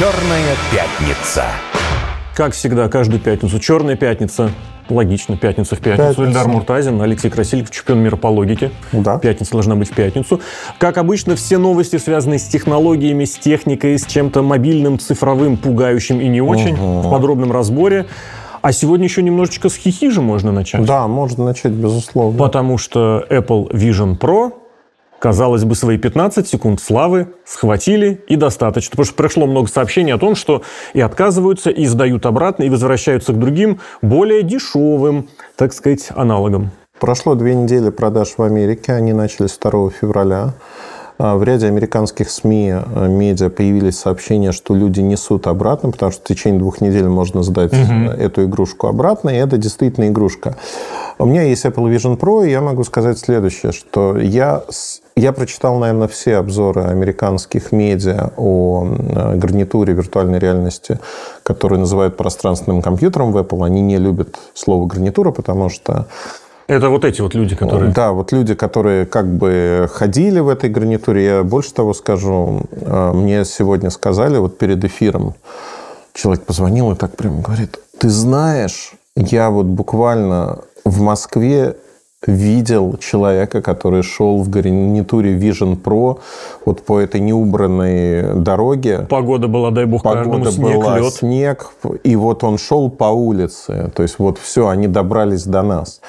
Черная пятница. Как всегда, каждую пятницу. Черная пятница. Логично, пятница в пятницу. Пятница. Эльдар Муртазин, Алексей Красильников, чемпион мира по логике. Да. Пятница должна быть в пятницу. Как обычно, все новости, связанные с технологиями, с техникой, с чем-то мобильным, цифровым, пугающим и не очень, в подробном разборе. А сегодня еще немножечко с хихи же можно начать. Да, можно начать, безусловно. Потому что Apple Vision Pro, казалось бы, свои 15 секунд славы схватили и достаточно. Потому что пришло много сообщений о том, что и отказываются, и сдают обратно, и возвращаются к другим, более дешевым, так сказать, аналогам. Прошло две недели продаж в Америке, они начались 2 февраля. А, В ряде американских СМИ, э, медиа появились сообщения, что люди несут обратно, потому что в течение двух недель можно сдать э, эту игрушку обратно, и это действительно игрушка. У меня есть Apple Vision Pro, и я могу сказать следующее, что я, я прочитал, наверное, все обзоры американских медиа о э, гарнитуре виртуальной реальности, которую называют пространственным компьютером в Apple. Они не любят слово гарнитура, потому что Это вот эти вот люди, которые... да, вот люди, которые как бы ходили в этой гарнитуре, я больше того скажу, э, мне сегодня сказали, вот перед эфиром, человек позвонил и так прямо говорит, ты знаешь, я вот буквально в Москве видел человека, который шел в гарнитуре Vision Pro вот по этой неубранной дороге. Погода была, дай бог, каждому Погода снег, была, лед. снег, и вот он шел по улице. То есть вот все, они добрались до нас.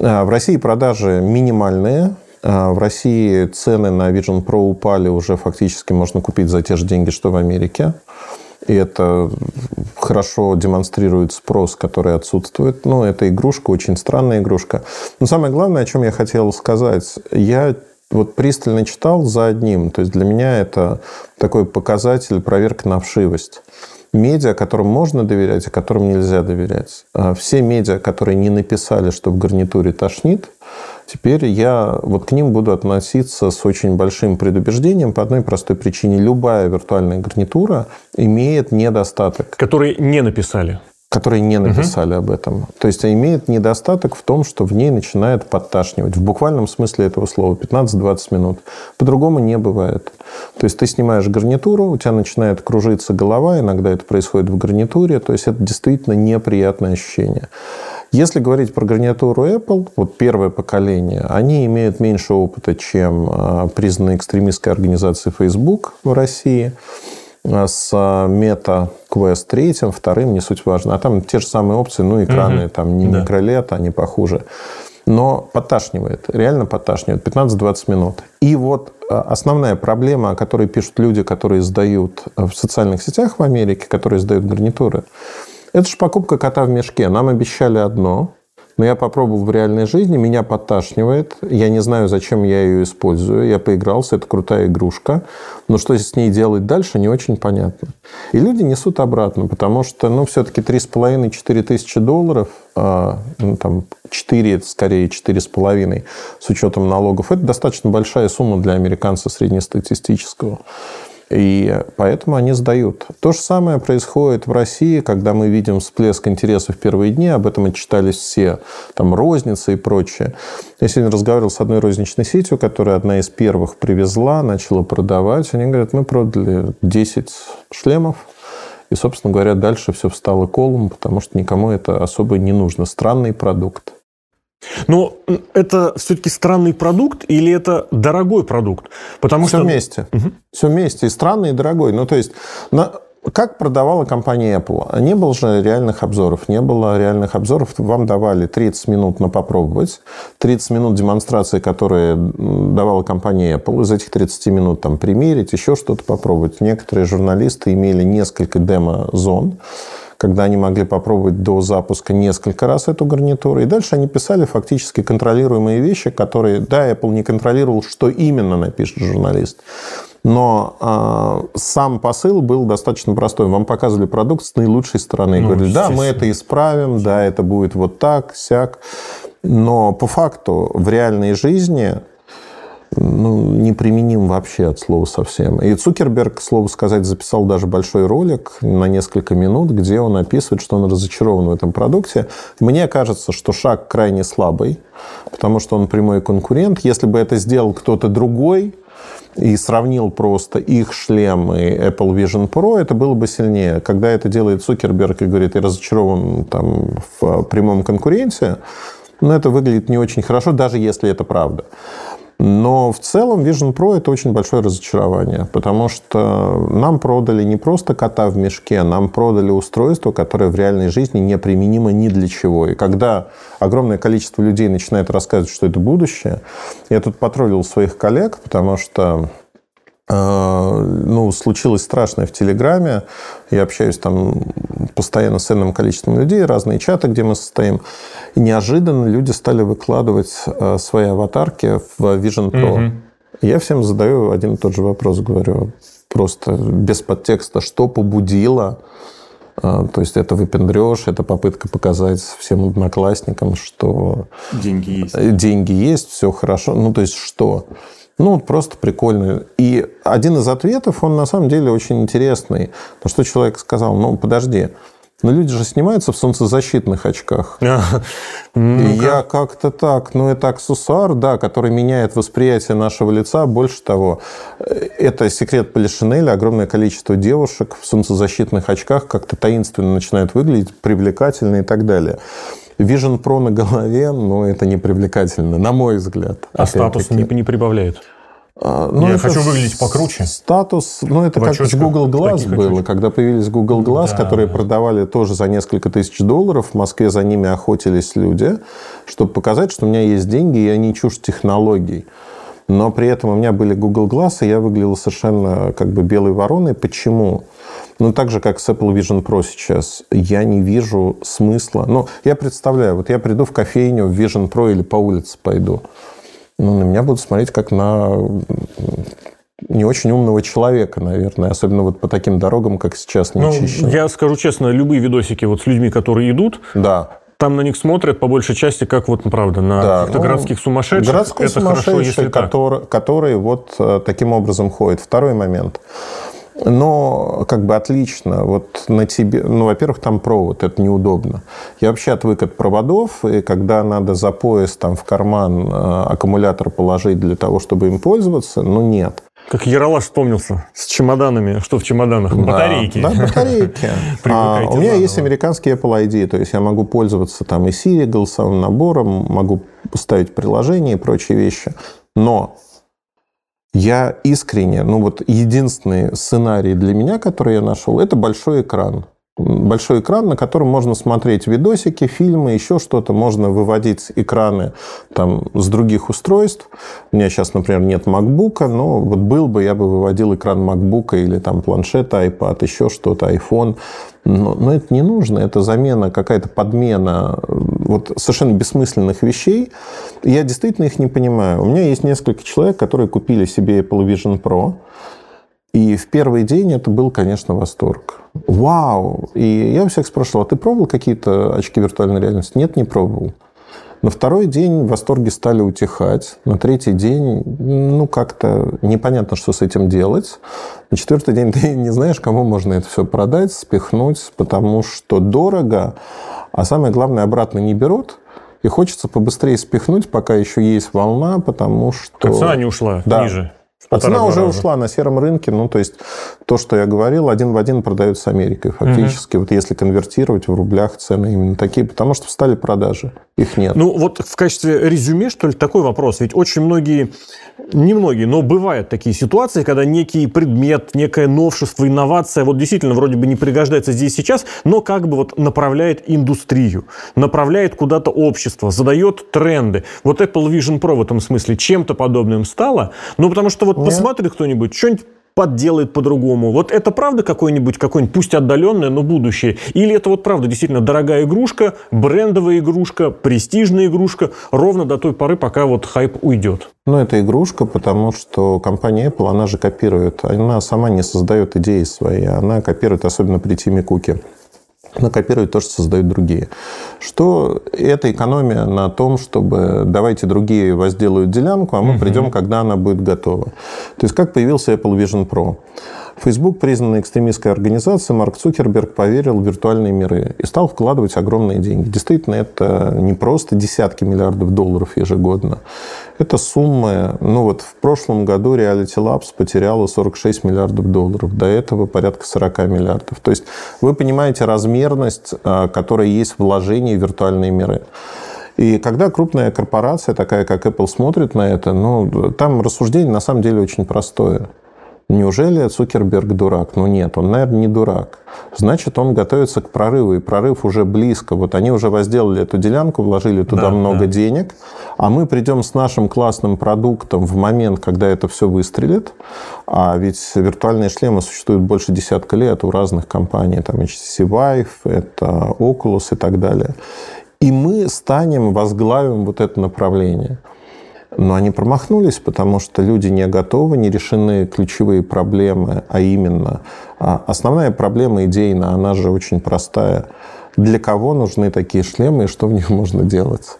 А, В России продажи минимальные. А, В России цены на Vision Pro упали уже фактически можно купить за те же деньги, что в Америке. И это хорошо демонстрирует спрос, который отсутствует. Ну, это игрушка, очень странная игрушка. Но самое главное, о чем я хотел сказать, я вот пристально читал за одним. То есть для меня это такой показатель, проверка на вшивость. Медиа, которым можно доверять, а которым нельзя доверять. А Все медиа, которые не написали, что в гарнитуре тошнит, теперь я вот к ним буду относиться с очень большим предубеждением по одной простой причине. Любая виртуальная гарнитура имеет недостаток Которые не написали. Которые не написали об этом. То есть имеет недостаток в том, что в ней начинает подташнивать. В буквальном смысле этого слова 15-20 минут. По-другому не бывает. То есть ты снимаешь гарнитуру, у тебя начинает кружиться голова, иногда это происходит в гарнитуре, то есть это действительно неприятное ощущение. Если говорить про гарнитуру Apple, вот первое поколение, они имеют меньше опыта, чем а, признанная экстремистской организацией Facebook в России с Meta Quest 3, вторым, не суть важно. А там те же самые опции, ну, экраны там не Да. микролет, они похуже. Но подташнивает, реально подташнивает, 15-20 минут. И вот а, основная проблема, о которой пишут люди, которые сдают в социальных сетях в Америке, которые сдают гарнитуры, это же покупка кота в мешке. Нам обещали одно, но я попробовал в реальной жизни, меня подташнивает. Я не знаю, зачем я ее использую. Я поигрался, это крутая игрушка. Но что с ней делать дальше, не очень понятно. И люди несут обратно, потому что, ну, все-таки 3,5-4 тысячи долларов, а, ну, там, 4, скорее 4,5 с учетом налогов, это достаточно большая сумма для американца среднестатистического. И поэтому они сдают. То же самое происходит в России, когда мы видим всплеск интереса в первые дни, об этом отчитались все, там розница и прочее. Я сегодня разговаривал с одной розничной сетью, которая одна из первых привезла, начала продавать. Они говорят, мы продали 10 шлемов, и, собственно говоря, дальше все встало колом, потому что никому это особо не нужно. Странный продукт. Но это все-таки странный продукт или это дорогой продукт? Потому Все что... вместе. Все вместе. И странный, и дорогой. Ну, то есть, на- как продавала компания Apple? Не было же реальных обзоров. Не было реальных обзоров. Вам давали 30 минут на попробовать. 30 минут демонстрации, которые давала компания Apple. Из этих 30 минут там примерить, еще что-то попробовать. Некоторые журналисты имели несколько демо-зон когда они могли попробовать до запуска несколько раз эту гарнитуру. И дальше они писали фактически контролируемые вещи, которые, да, Apple не контролировал, что именно напишет журналист. Но а, сам посыл был достаточно простой. Вам показывали продукт с наилучшей стороны. Ну, говорили, да, мы это исправим, да, это будет вот так, сяк. Но по факту в реальной жизни ну, неприменим вообще от слова совсем. И Цукерберг, к слову сказать, записал даже большой ролик на несколько минут, где он описывает, что он разочарован в этом продукте. Мне кажется, что шаг крайне слабый, потому что он прямой конкурент. Если бы это сделал кто-то другой, и сравнил просто их шлем и Apple Vision Pro, это было бы сильнее. Когда это делает Цукерберг и говорит, я разочарован там, в прямом конкуренте, ну, это выглядит не очень хорошо, даже если это правда. Но в целом Vision Pro это очень большое разочарование, потому что нам продали не просто кота в мешке, нам продали устройство, которое в реальной жизни неприменимо ни для чего. И когда огромное количество людей начинает рассказывать, что это будущее, я тут потроллил своих коллег, потому что ну, случилось страшное в Телеграме. Я общаюсь там постоянно с ценным количеством людей, разные чаты, где мы состоим. И неожиданно люди стали выкладывать а, свои аватарки в Vision Pro. Угу. Я всем задаю один и тот же вопрос, говорю, просто без подтекста, что побудило а, то есть это выпендреж, это попытка показать всем одноклассникам, что деньги есть, деньги есть, все хорошо. Ну, то есть что? Ну, просто прикольно. И один из ответов, он на самом деле очень интересный. То, что человек сказал, ну, подожди, но люди же снимаются в солнцезащитных очках. И я как-то так, ну это аксессуар, да, который меняет восприятие нашего лица. Больше того, это секрет Полишинеля. Огромное количество девушек в солнцезащитных очках как-то таинственно начинают выглядеть, привлекательно и так далее. Vision Pro на голове, ну, это не привлекательно, на мой взгляд. А статус не, не прибавляет? А, ну, Я хочу выглядеть покруче. Статус, ну, это как с Google Glass было. Очочках. Когда появились Google Glass, да. которые продавали тоже за несколько тысяч долларов, в Москве за ними охотились люди, чтобы показать, что у меня есть деньги, и я не чушь технологий. Но при этом у меня были Google Glass, и я выглядел совершенно как бы белой вороной. Почему? Ну, так же, как с Apple Vision Pro сейчас. Я не вижу смысла. Ну, я представляю, вот я приду в кофейню в Vision Pro или по улице пойду. Ну, на меня будут смотреть как на не очень умного человека, наверное, особенно вот по таким дорогам, как сейчас, не ну, Я скажу честно, любые видосики вот с людьми, которые идут, да. там на них смотрят по большей части, как вот, правда, на да, каких-то ну, городских сумасшедших. Городской это хорошо, если который, так. который вот э, таким образом ходит. Второй момент. Но как бы отлично. Вот на тебе, ну, во-первых, там провод, это неудобно. Я вообще отвык от проводов, и когда надо за пояс там в карман э, аккумулятор положить для того, чтобы им пользоваться, ну, нет. Как Яралаш вспомнился с чемоданами. Что в чемоданах? Да, батарейки. Да, батарейки. а, у меня есть американский Apple ID, то есть я могу пользоваться там и Siri, голосовым набором, могу ставить приложение и прочие вещи. Но я искренне, ну вот единственный сценарий для меня, который я нашел, это большой экран. Большой экран, на котором можно смотреть видосики, фильмы, еще что-то. Можно выводить экраны там, с других устройств. У меня сейчас, например, нет MacBook, но вот был бы, я бы выводил экран MacBook или там планшета, iPad, еще что-то, iPhone. Но, но это не нужно. Это замена, какая-то подмена вот совершенно бессмысленных вещей. Я действительно их не понимаю. У меня есть несколько человек, которые купили себе Apple Vision Pro. И в первый день это был, конечно, восторг. Вау! И я у всех спрашивал, а ты пробовал какие-то очки виртуальной реальности? Нет, не пробовал. На второй день восторги стали утихать. На третий день, ну, как-то непонятно, что с этим делать. На четвертый день ты не знаешь, кому можно это все продать, спихнуть, потому что дорого. А самое главное, обратно не берут. И хочется побыстрее спихнуть, пока еще есть волна, потому что... Цена не ушла да. ниже. А цена уже раза. ушла на сером рынке. Ну, то есть, то, что я говорил, один в один продается Америкой. Фактически, угу. вот если конвертировать в рублях цены именно такие, потому что встали продажи. Их нет. Ну, вот в качестве резюме, что ли, такой вопрос. Ведь очень многие, не многие, но бывают такие ситуации, когда некий предмет, некое новшество, инновация, вот действительно вроде бы не пригождается здесь сейчас, но как бы вот направляет индустрию, направляет куда-то общество, задает тренды. Вот Apple Vision Pro в этом смысле чем-то подобным стало, ну, потому что вот Нет. посмотрит кто-нибудь, что-нибудь подделает по-другому. Вот это правда какой-нибудь, какой-нибудь, пусть отдаленное, но будущее? Или это вот правда действительно дорогая игрушка, брендовая игрушка, престижная игрушка, ровно до той поры, пока вот хайп уйдет? Ну, это игрушка, потому что компания Apple, она же копирует. Она сама не создает идеи свои. Она копирует, особенно при Тиме Куке она копирует то, что создают другие. Что это экономия на том, чтобы давайте другие возделают делянку, а мы угу. придем, когда она будет готова. То есть как появился Apple Vision Pro? Facebook признанная экстремистской организацией, Марк Цукерберг поверил в виртуальные миры и стал вкладывать огромные деньги. Действительно, это не просто десятки миллиардов долларов ежегодно. Это суммы, ну вот в прошлом году Reality Labs потеряла 46 миллиардов долларов, до этого порядка 40 миллиардов. То есть вы понимаете размерность, а, которая есть в вложении в виртуальные миры. И когда крупная корпорация, такая как Apple, смотрит на это, ну, там рассуждение на самом деле очень простое. Неужели Цукерберг дурак? Ну нет, он, наверное, не дурак. Значит, он готовится к прорыву, и прорыв уже близко. Вот они уже возделали эту делянку, вложили туда да, много да. денег, а мы придем с нашим классным продуктом в момент, когда это все выстрелит. А ведь виртуальные шлемы существуют больше десятка лет у разных компаний. Там HTC Vive, это Oculus и так далее. И мы станем, возглавим вот это направление. Но они промахнулись, потому что люди не готовы, не решены ключевые проблемы, а именно а, основная проблема идейна, она же очень простая. Для кого нужны такие шлемы и что в них можно делать?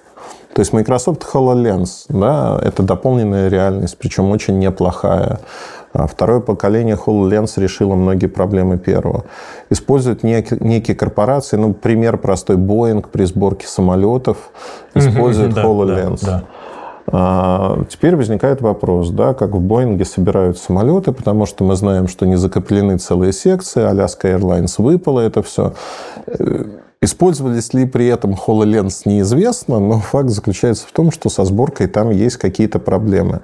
То есть Microsoft HoloLens, да, это дополненная реальность, причем очень неплохая. А второе поколение HoloLens решило многие проблемы первого. Используют некие, некие корпорации, ну, пример простой, Boeing при сборке самолетов использует HoloLens. Да, да, да. А, теперь возникает вопрос, да, как в Боинге собирают самолеты, потому что мы знаем, что не закоплены целые секции, Аляска Airlines выпало это все. Э, использовались ли при этом HoloLens, неизвестно, но факт заключается в том, что со сборкой там есть какие-то проблемы.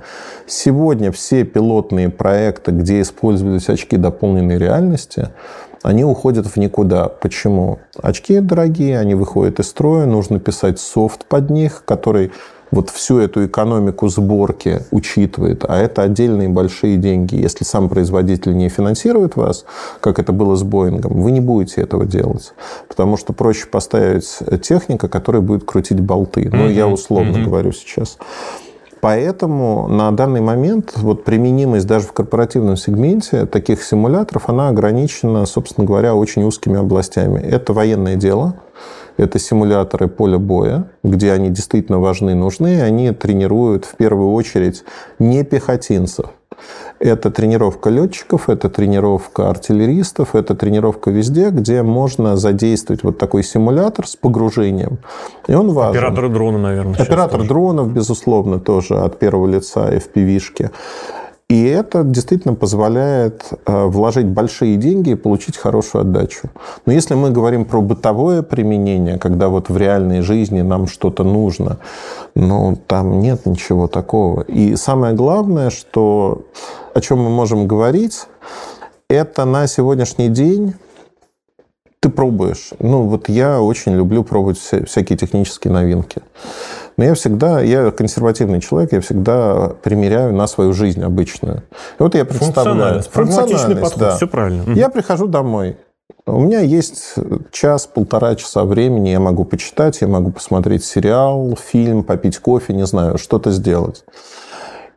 Сегодня все пилотные проекты, где использовались очки дополненной реальности, они уходят в никуда. Почему? Очки дорогие, они выходят из строя, нужно писать софт под них, который вот всю эту экономику сборки учитывает, а это отдельные большие деньги. Если сам производитель не финансирует вас, как это было с Боингом, вы не будете этого делать. Потому что проще поставить техника, которая будет крутить болты. Ну, mm-hmm. я условно mm-hmm. говорю сейчас. Поэтому на данный момент вот применимость даже в корпоративном сегменте таких симуляторов, она ограничена, собственно говоря, очень узкими областями. Это военное дело, это симуляторы поля боя, где они действительно важны и нужны. Они тренируют в первую очередь не пехотинцев. Это тренировка летчиков, это тренировка артиллеристов, это тренировка везде, где можно задействовать вот такой симулятор с погружением. И он важен. Операторы дрона, наверное. Оператор дронов, безусловно, тоже от первого лица FPV-шки. И это действительно позволяет э, вложить большие деньги и получить хорошую отдачу. Но если мы говорим про бытовое применение, когда вот в реальной жизни нам что-то нужно, ну, там нет ничего такого. И самое главное, что, о чем мы можем говорить, это на сегодняшний день ты пробуешь. Ну, вот я очень люблю пробовать всякие технические новинки. Но я всегда, я консервативный человек, я всегда примеряю на свою жизнь обычную. И вот я представляю... Функциональность, подход, да. все правильно. Я прихожу домой, у меня есть час-полтора часа времени, я могу почитать, я могу посмотреть сериал, фильм, попить кофе, не знаю, что-то сделать.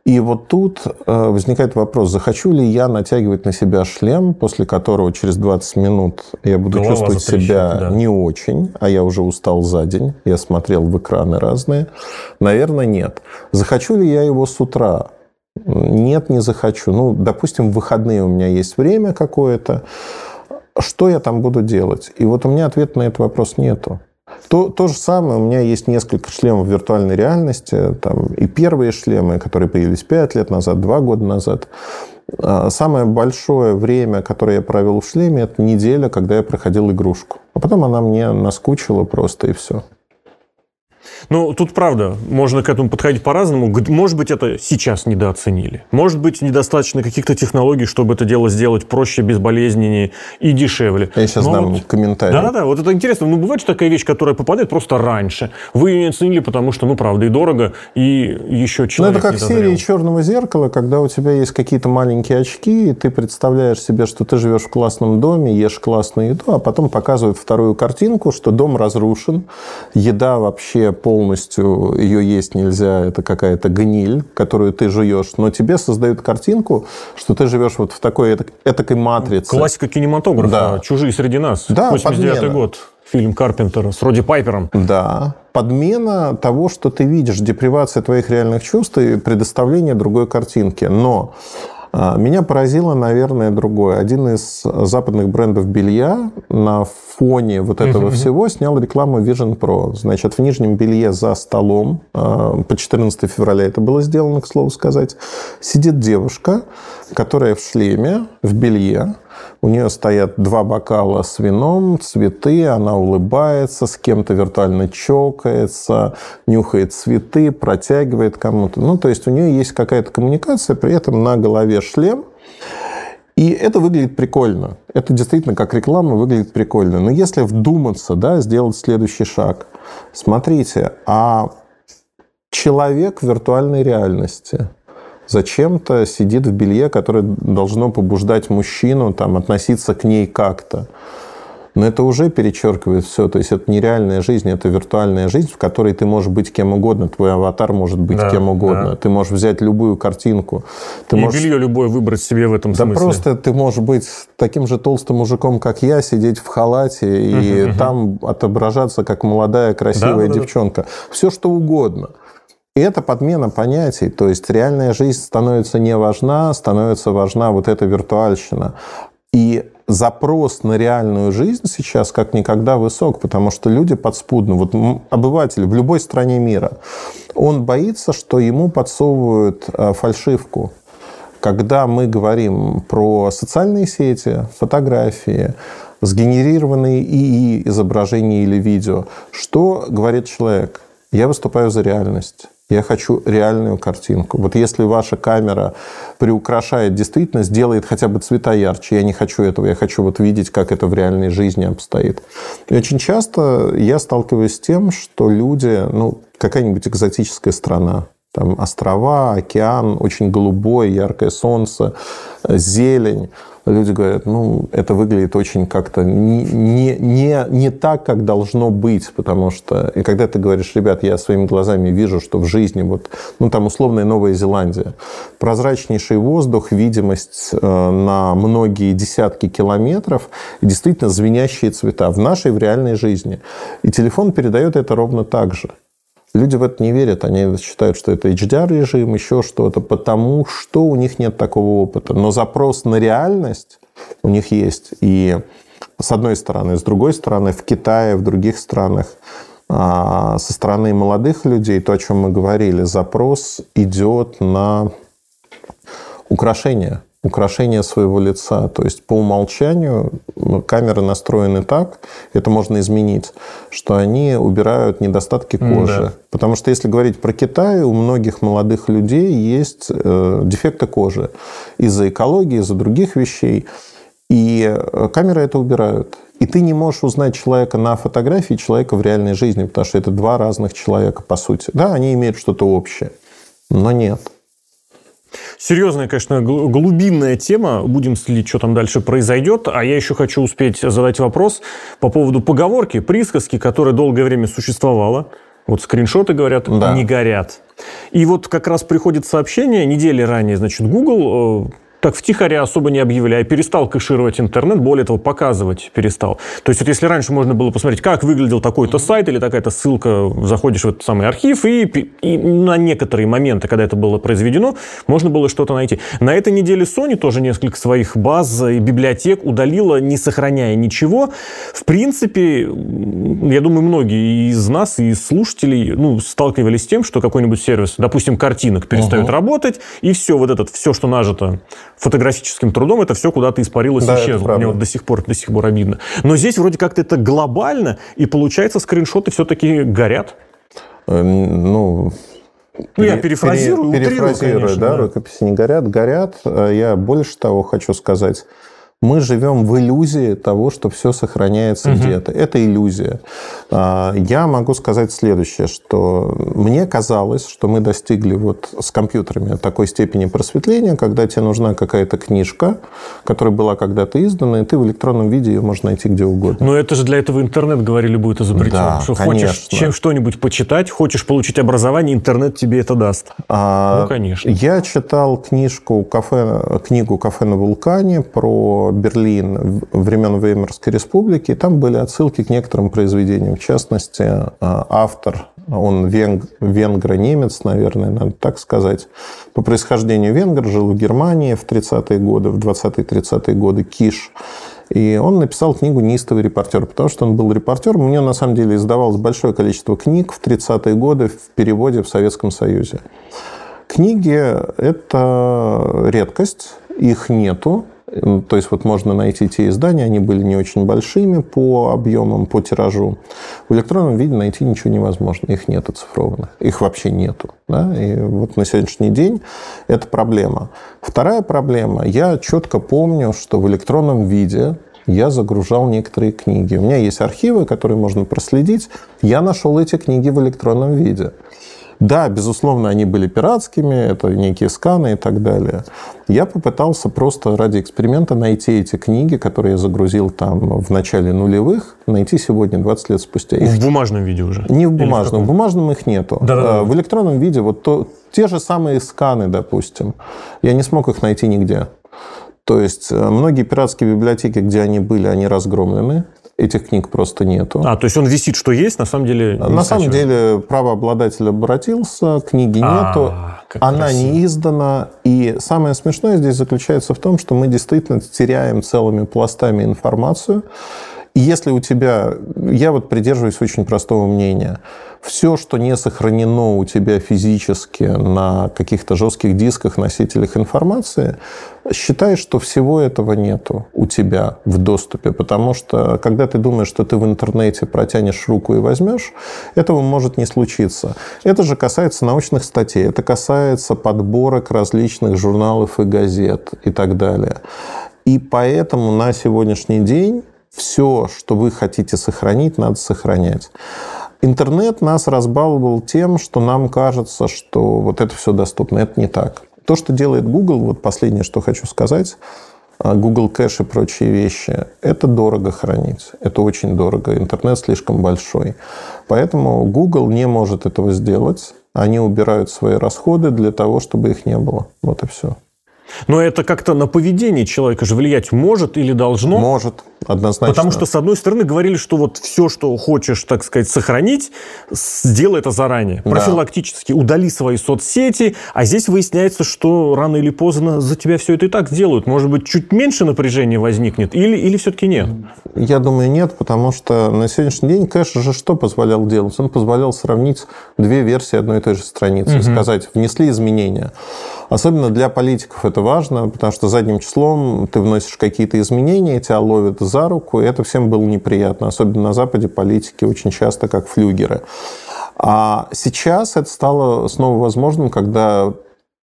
И вот тут э, возникает вопрос, захочу ли я натягивать на себя шлем, после которого через 20 минут я буду Голова чувствовать себя да. не очень, а я уже устал за день, я смотрел в экраны разные. Наверное, нет. Захочу ли я его с утра? Нет, не захочу. Ну, допустим, в выходные у меня есть время какое-то. Что я там буду делать? И вот у меня ответа на этот вопрос нету. То, то же самое, у меня есть несколько шлемов виртуальной реальности. Там и первые шлемы, которые появились 5 лет назад, 2 года назад. А, самое большое время, которое я провел в шлеме, это неделя, когда я проходил игрушку. А потом она мне наскучила просто и все. Ну, тут правда, можно к этому подходить по-разному. Может быть, это сейчас недооценили. Может быть, недостаточно каких-то технологий, чтобы это дело сделать проще, безболезненнее и дешевле. Я сейчас Но дам вот... комментарий. Да-да-да, вот это интересно. Ну, бывает, что такая вещь, которая попадает просто раньше. Вы ее не оценили, потому что, ну, правда, и дорого, и еще человек Ну, это как серия «Черного зеркала», когда у тебя есть какие-то маленькие очки, и ты представляешь себе, что ты живешь в классном доме, ешь классную еду, а потом показывают вторую картинку, что дом разрушен, еда вообще полностью ее есть нельзя, это какая-то гниль, которую ты жуешь, но тебе создают картинку, что ты живешь вот в такой этакой матрице. Классика кинематографа, да. «Чужие среди нас», да, 89 год. Фильм Карпентера с Роди Пайпером. Да. Подмена того, что ты видишь, депривация твоих реальных чувств и предоставление другой картинки. Но меня поразило, наверное, другое. Один из западных брендов белья на фоне вот этого всего снял рекламу Vision Pro. Значит, в нижнем белье за столом, а, по 14 февраля это было сделано, к слову сказать, сидит девушка, которая в шлеме, в белье, у нее стоят два бокала с вином, цветы, она улыбается, с кем-то виртуально чокается, нюхает цветы, протягивает кому-то. Ну, то есть у нее есть какая-то коммуникация, при этом на голове шлем, и это выглядит прикольно. Это действительно как реклама выглядит прикольно. Но если вдуматься, да, сделать следующий шаг. Смотрите, а человек в виртуальной реальности – зачем-то сидит в белье, которое должно побуждать мужчину там, относиться к ней как-то. Но это уже перечеркивает все. То есть это нереальная жизнь, это виртуальная жизнь, в которой ты можешь быть кем угодно. Твой аватар может быть да, кем угодно. Да. Ты можешь взять любую картинку. Ты и можешь... белье любое выбрать себе в этом да смысле. Да просто ты можешь быть таким же толстым мужиком, как я, сидеть в халате и угу, там отображаться как молодая красивая да, девчонка. Да, да. Все что угодно. Это подмена понятий, то есть реальная жизнь становится не важна, становится важна вот эта виртуальщина. И запрос на реальную жизнь сейчас как никогда высок, потому что люди подспудно, вот обыватель в любой стране мира, он боится, что ему подсовывают э, фальшивку. Когда мы говорим про социальные сети, фотографии, сгенерированные ИИ изображения или видео, что говорит человек? Я выступаю за реальность. Я хочу реальную картинку. Вот если ваша камера приукрашает действительность, делает хотя бы цвета ярче, я не хочу этого, я хочу вот видеть, как это в реальной жизни обстоит. И очень часто я сталкиваюсь с тем, что люди, ну, какая-нибудь экзотическая страна, там острова, океан, очень голубое, яркое солнце, зелень – люди говорят, ну, это выглядит очень как-то не, не, не, не так, как должно быть, потому что, и когда ты говоришь, ребят, я своими глазами вижу, что в жизни, вот, ну, там условная Новая Зеландия, прозрачнейший воздух, видимость э, на многие десятки километров, и действительно звенящие цвета в нашей, в реальной жизни. И телефон передает это ровно так же. Люди в это не верят, они считают, что это HDR-режим, еще что-то, потому что у них нет такого опыта. Но запрос на реальность у них есть. И с одной стороны. С другой стороны, в Китае, в других странах а, со стороны молодых людей, то, о чем мы говорили, запрос идет на украшения украшение своего лица. То есть по умолчанию камеры настроены так, это можно изменить, что они убирают недостатки кожи. Да. Потому что если говорить про Китай, у многих молодых людей есть э, дефекты кожи из-за экологии, из-за других вещей. И э, камеры это убирают. И ты не можешь узнать человека на фотографии, человека в реальной жизни, потому что это два разных человека, по сути. Да, они имеют что-то общее, но нет. Серьезная, конечно, глубинная тема. Будем следить, что там дальше произойдет. А я еще хочу успеть задать вопрос по поводу поговорки, присказки, которая долгое время существовала. Вот скриншоты говорят, да. не горят. И вот как раз приходит сообщение недели ранее, значит, Google э, так втихаря особо не объявляя, перестал кэшировать интернет, более того, показывать перестал. То есть вот если раньше можно было посмотреть, как выглядел такой-то сайт или такая-то ссылка, заходишь в этот самый архив, и, и на некоторые моменты, когда это было произведено, можно было что-то найти. На этой неделе Sony тоже несколько своих баз и библиотек удалила, не сохраняя ничего. В принципе, я думаю, многие из нас, и слушателей, ну, сталкивались с тем, что какой-нибудь сервис, допустим, картинок перестает угу. работать, и все, вот этот, все, что нажито фотографическим трудом это все куда-то испарилось да, исчезло. Мне вот до сих пор, до сих пор обидно. Но здесь вроде как-то это глобально, и получается скриншоты все-таки горят. Э, ну, ну, я перефразирую, пере, перефразирую, конечно, да, да, рукописи не горят, горят. Э, я больше того хочу сказать мы живем в иллюзии того, что все сохраняется угу. где-то. Это иллюзия. А, я могу сказать следующее, что мне казалось, что мы достигли вот с компьютерами такой степени просветления, когда тебе нужна какая-то книжка, которая была когда-то издана, и ты в электронном виде ее можешь найти где угодно. Но это же для этого интернет, говорили, будет изобретен. Да, что конечно. хочешь чем что-нибудь почитать, хочешь получить образование, интернет тебе это даст. А, ну, конечно. Я читал книжку, кафе, книгу «Кафе на вулкане» про Берлин времен Веймарской республики, и там были отсылки к некоторым произведениям. В частности, а, автор Он венг, венгро-немец, наверное, надо так сказать. По происхождению венгр, жил в Германии в 30-е годы, в 20-30-е годы, Киш. И он написал книгу «Неистовый репортер», потому что он был репортером. У него, на самом деле, издавалось большое количество книг в 30-е годы в переводе в Советском Союзе. Книги – это редкость, их нету. То есть вот можно найти те издания, они были не очень большими по объемам, по тиражу. В электронном виде найти ничего невозможно, их нет оцифрованных, их вообще нету. Да? И вот на сегодняшний день это проблема. Вторая проблема, я четко помню, что в электронном виде я загружал некоторые книги. У меня есть архивы, которые можно проследить. Я нашел эти книги в электронном виде. Да, безусловно, они были пиратскими, это некие сканы и так далее. Я попытался просто ради эксперимента найти эти книги, которые я загрузил там в начале нулевых, найти сегодня, 20 лет спустя. Их... В бумажном виде уже? Не в бумажном. В, в бумажном их нету. Да, да, да. В электронном виде вот то, те же самые сканы, допустим. Я не смог их найти нигде. То есть э, многие пиратские библиотеки, где они были, они разгромлены этих книг просто нету. А, то есть он висит, что есть, на самом деле На самом деле правообладатель обратился, книги а, нету, она не издана. И самое смешное здесь заключается в том, что мы действительно теряем целыми пластами информацию. Если у тебя... Я вот придерживаюсь очень простого мнения – все, что не сохранено у тебя физически на каких-то жестких дисках, носителях информации, считай, что всего этого нету у тебя в доступе. Потому что, когда ты думаешь, что ты в интернете протянешь руку и возьмешь, этого может не случиться. Это же касается научных статей, это касается подборок различных журналов и газет и так далее. И поэтому на сегодняшний день все, что вы хотите сохранить, надо сохранять. Интернет нас разбаловал тем, что нам кажется, что вот это все доступно. Это не так. То, что делает Google, вот последнее, что хочу сказать, а, Google Кэш и прочие вещи, это дорого хранить. Это очень дорого. Интернет слишком большой. Поэтому Google не может этого сделать. Они убирают свои расходы для того, чтобы их не было. Вот и все. Но это как-то на поведение человека же влиять может или должно? Может, однозначно. Потому что, с одной стороны, говорили, что вот все, что хочешь, так сказать, сохранить, сделай это заранее. Да. Профилактически удали свои соцсети, а здесь выясняется, что рано или поздно за тебя все это и так сделают. Может быть, чуть меньше напряжения возникнет или, или все-таки нет? Я думаю, нет, потому что на сегодняшний день кэш же что позволял делать? Он позволял сравнить две версии одной и той же страницы, угу. сказать, внесли изменения. Особенно для политиков это важно, потому что задним числом ты вносишь какие-то изменения, тебя ловят за руку, и это всем было неприятно. Особенно на Западе политики очень часто как флюгеры. А сейчас это стало снова возможным, когда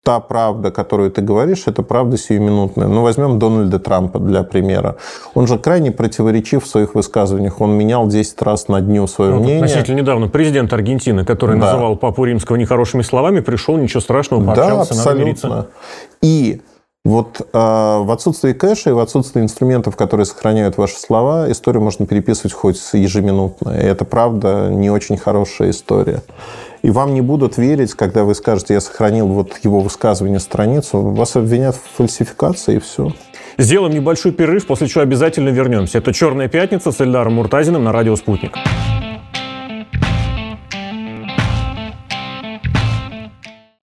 та правда, которую ты говоришь, это правда сиюминутная. Ну, возьмем Дональда Трампа для примера. Он же крайне противоречив в своих высказываниях. Он менял 10 раз на дню свое ну, мнение. Относительно недавно президент Аргентины, который да. называл Папу Римского нехорошими словами, пришел, ничего страшного, пообщался, да, абсолютно. И вот э, в отсутствии кэша и в отсутствии инструментов, которые сохраняют ваши слова, историю можно переписывать хоть ежеминутно. И это, правда, не очень хорошая история. И вам не будут верить, когда вы скажете, я сохранил вот его высказывание страницу, вас обвинят в фальсификации и все. Сделаем небольшой перерыв, после чего обязательно вернемся. Это «Черная пятница» с Эльдаром Муртазиным на радио «Спутник».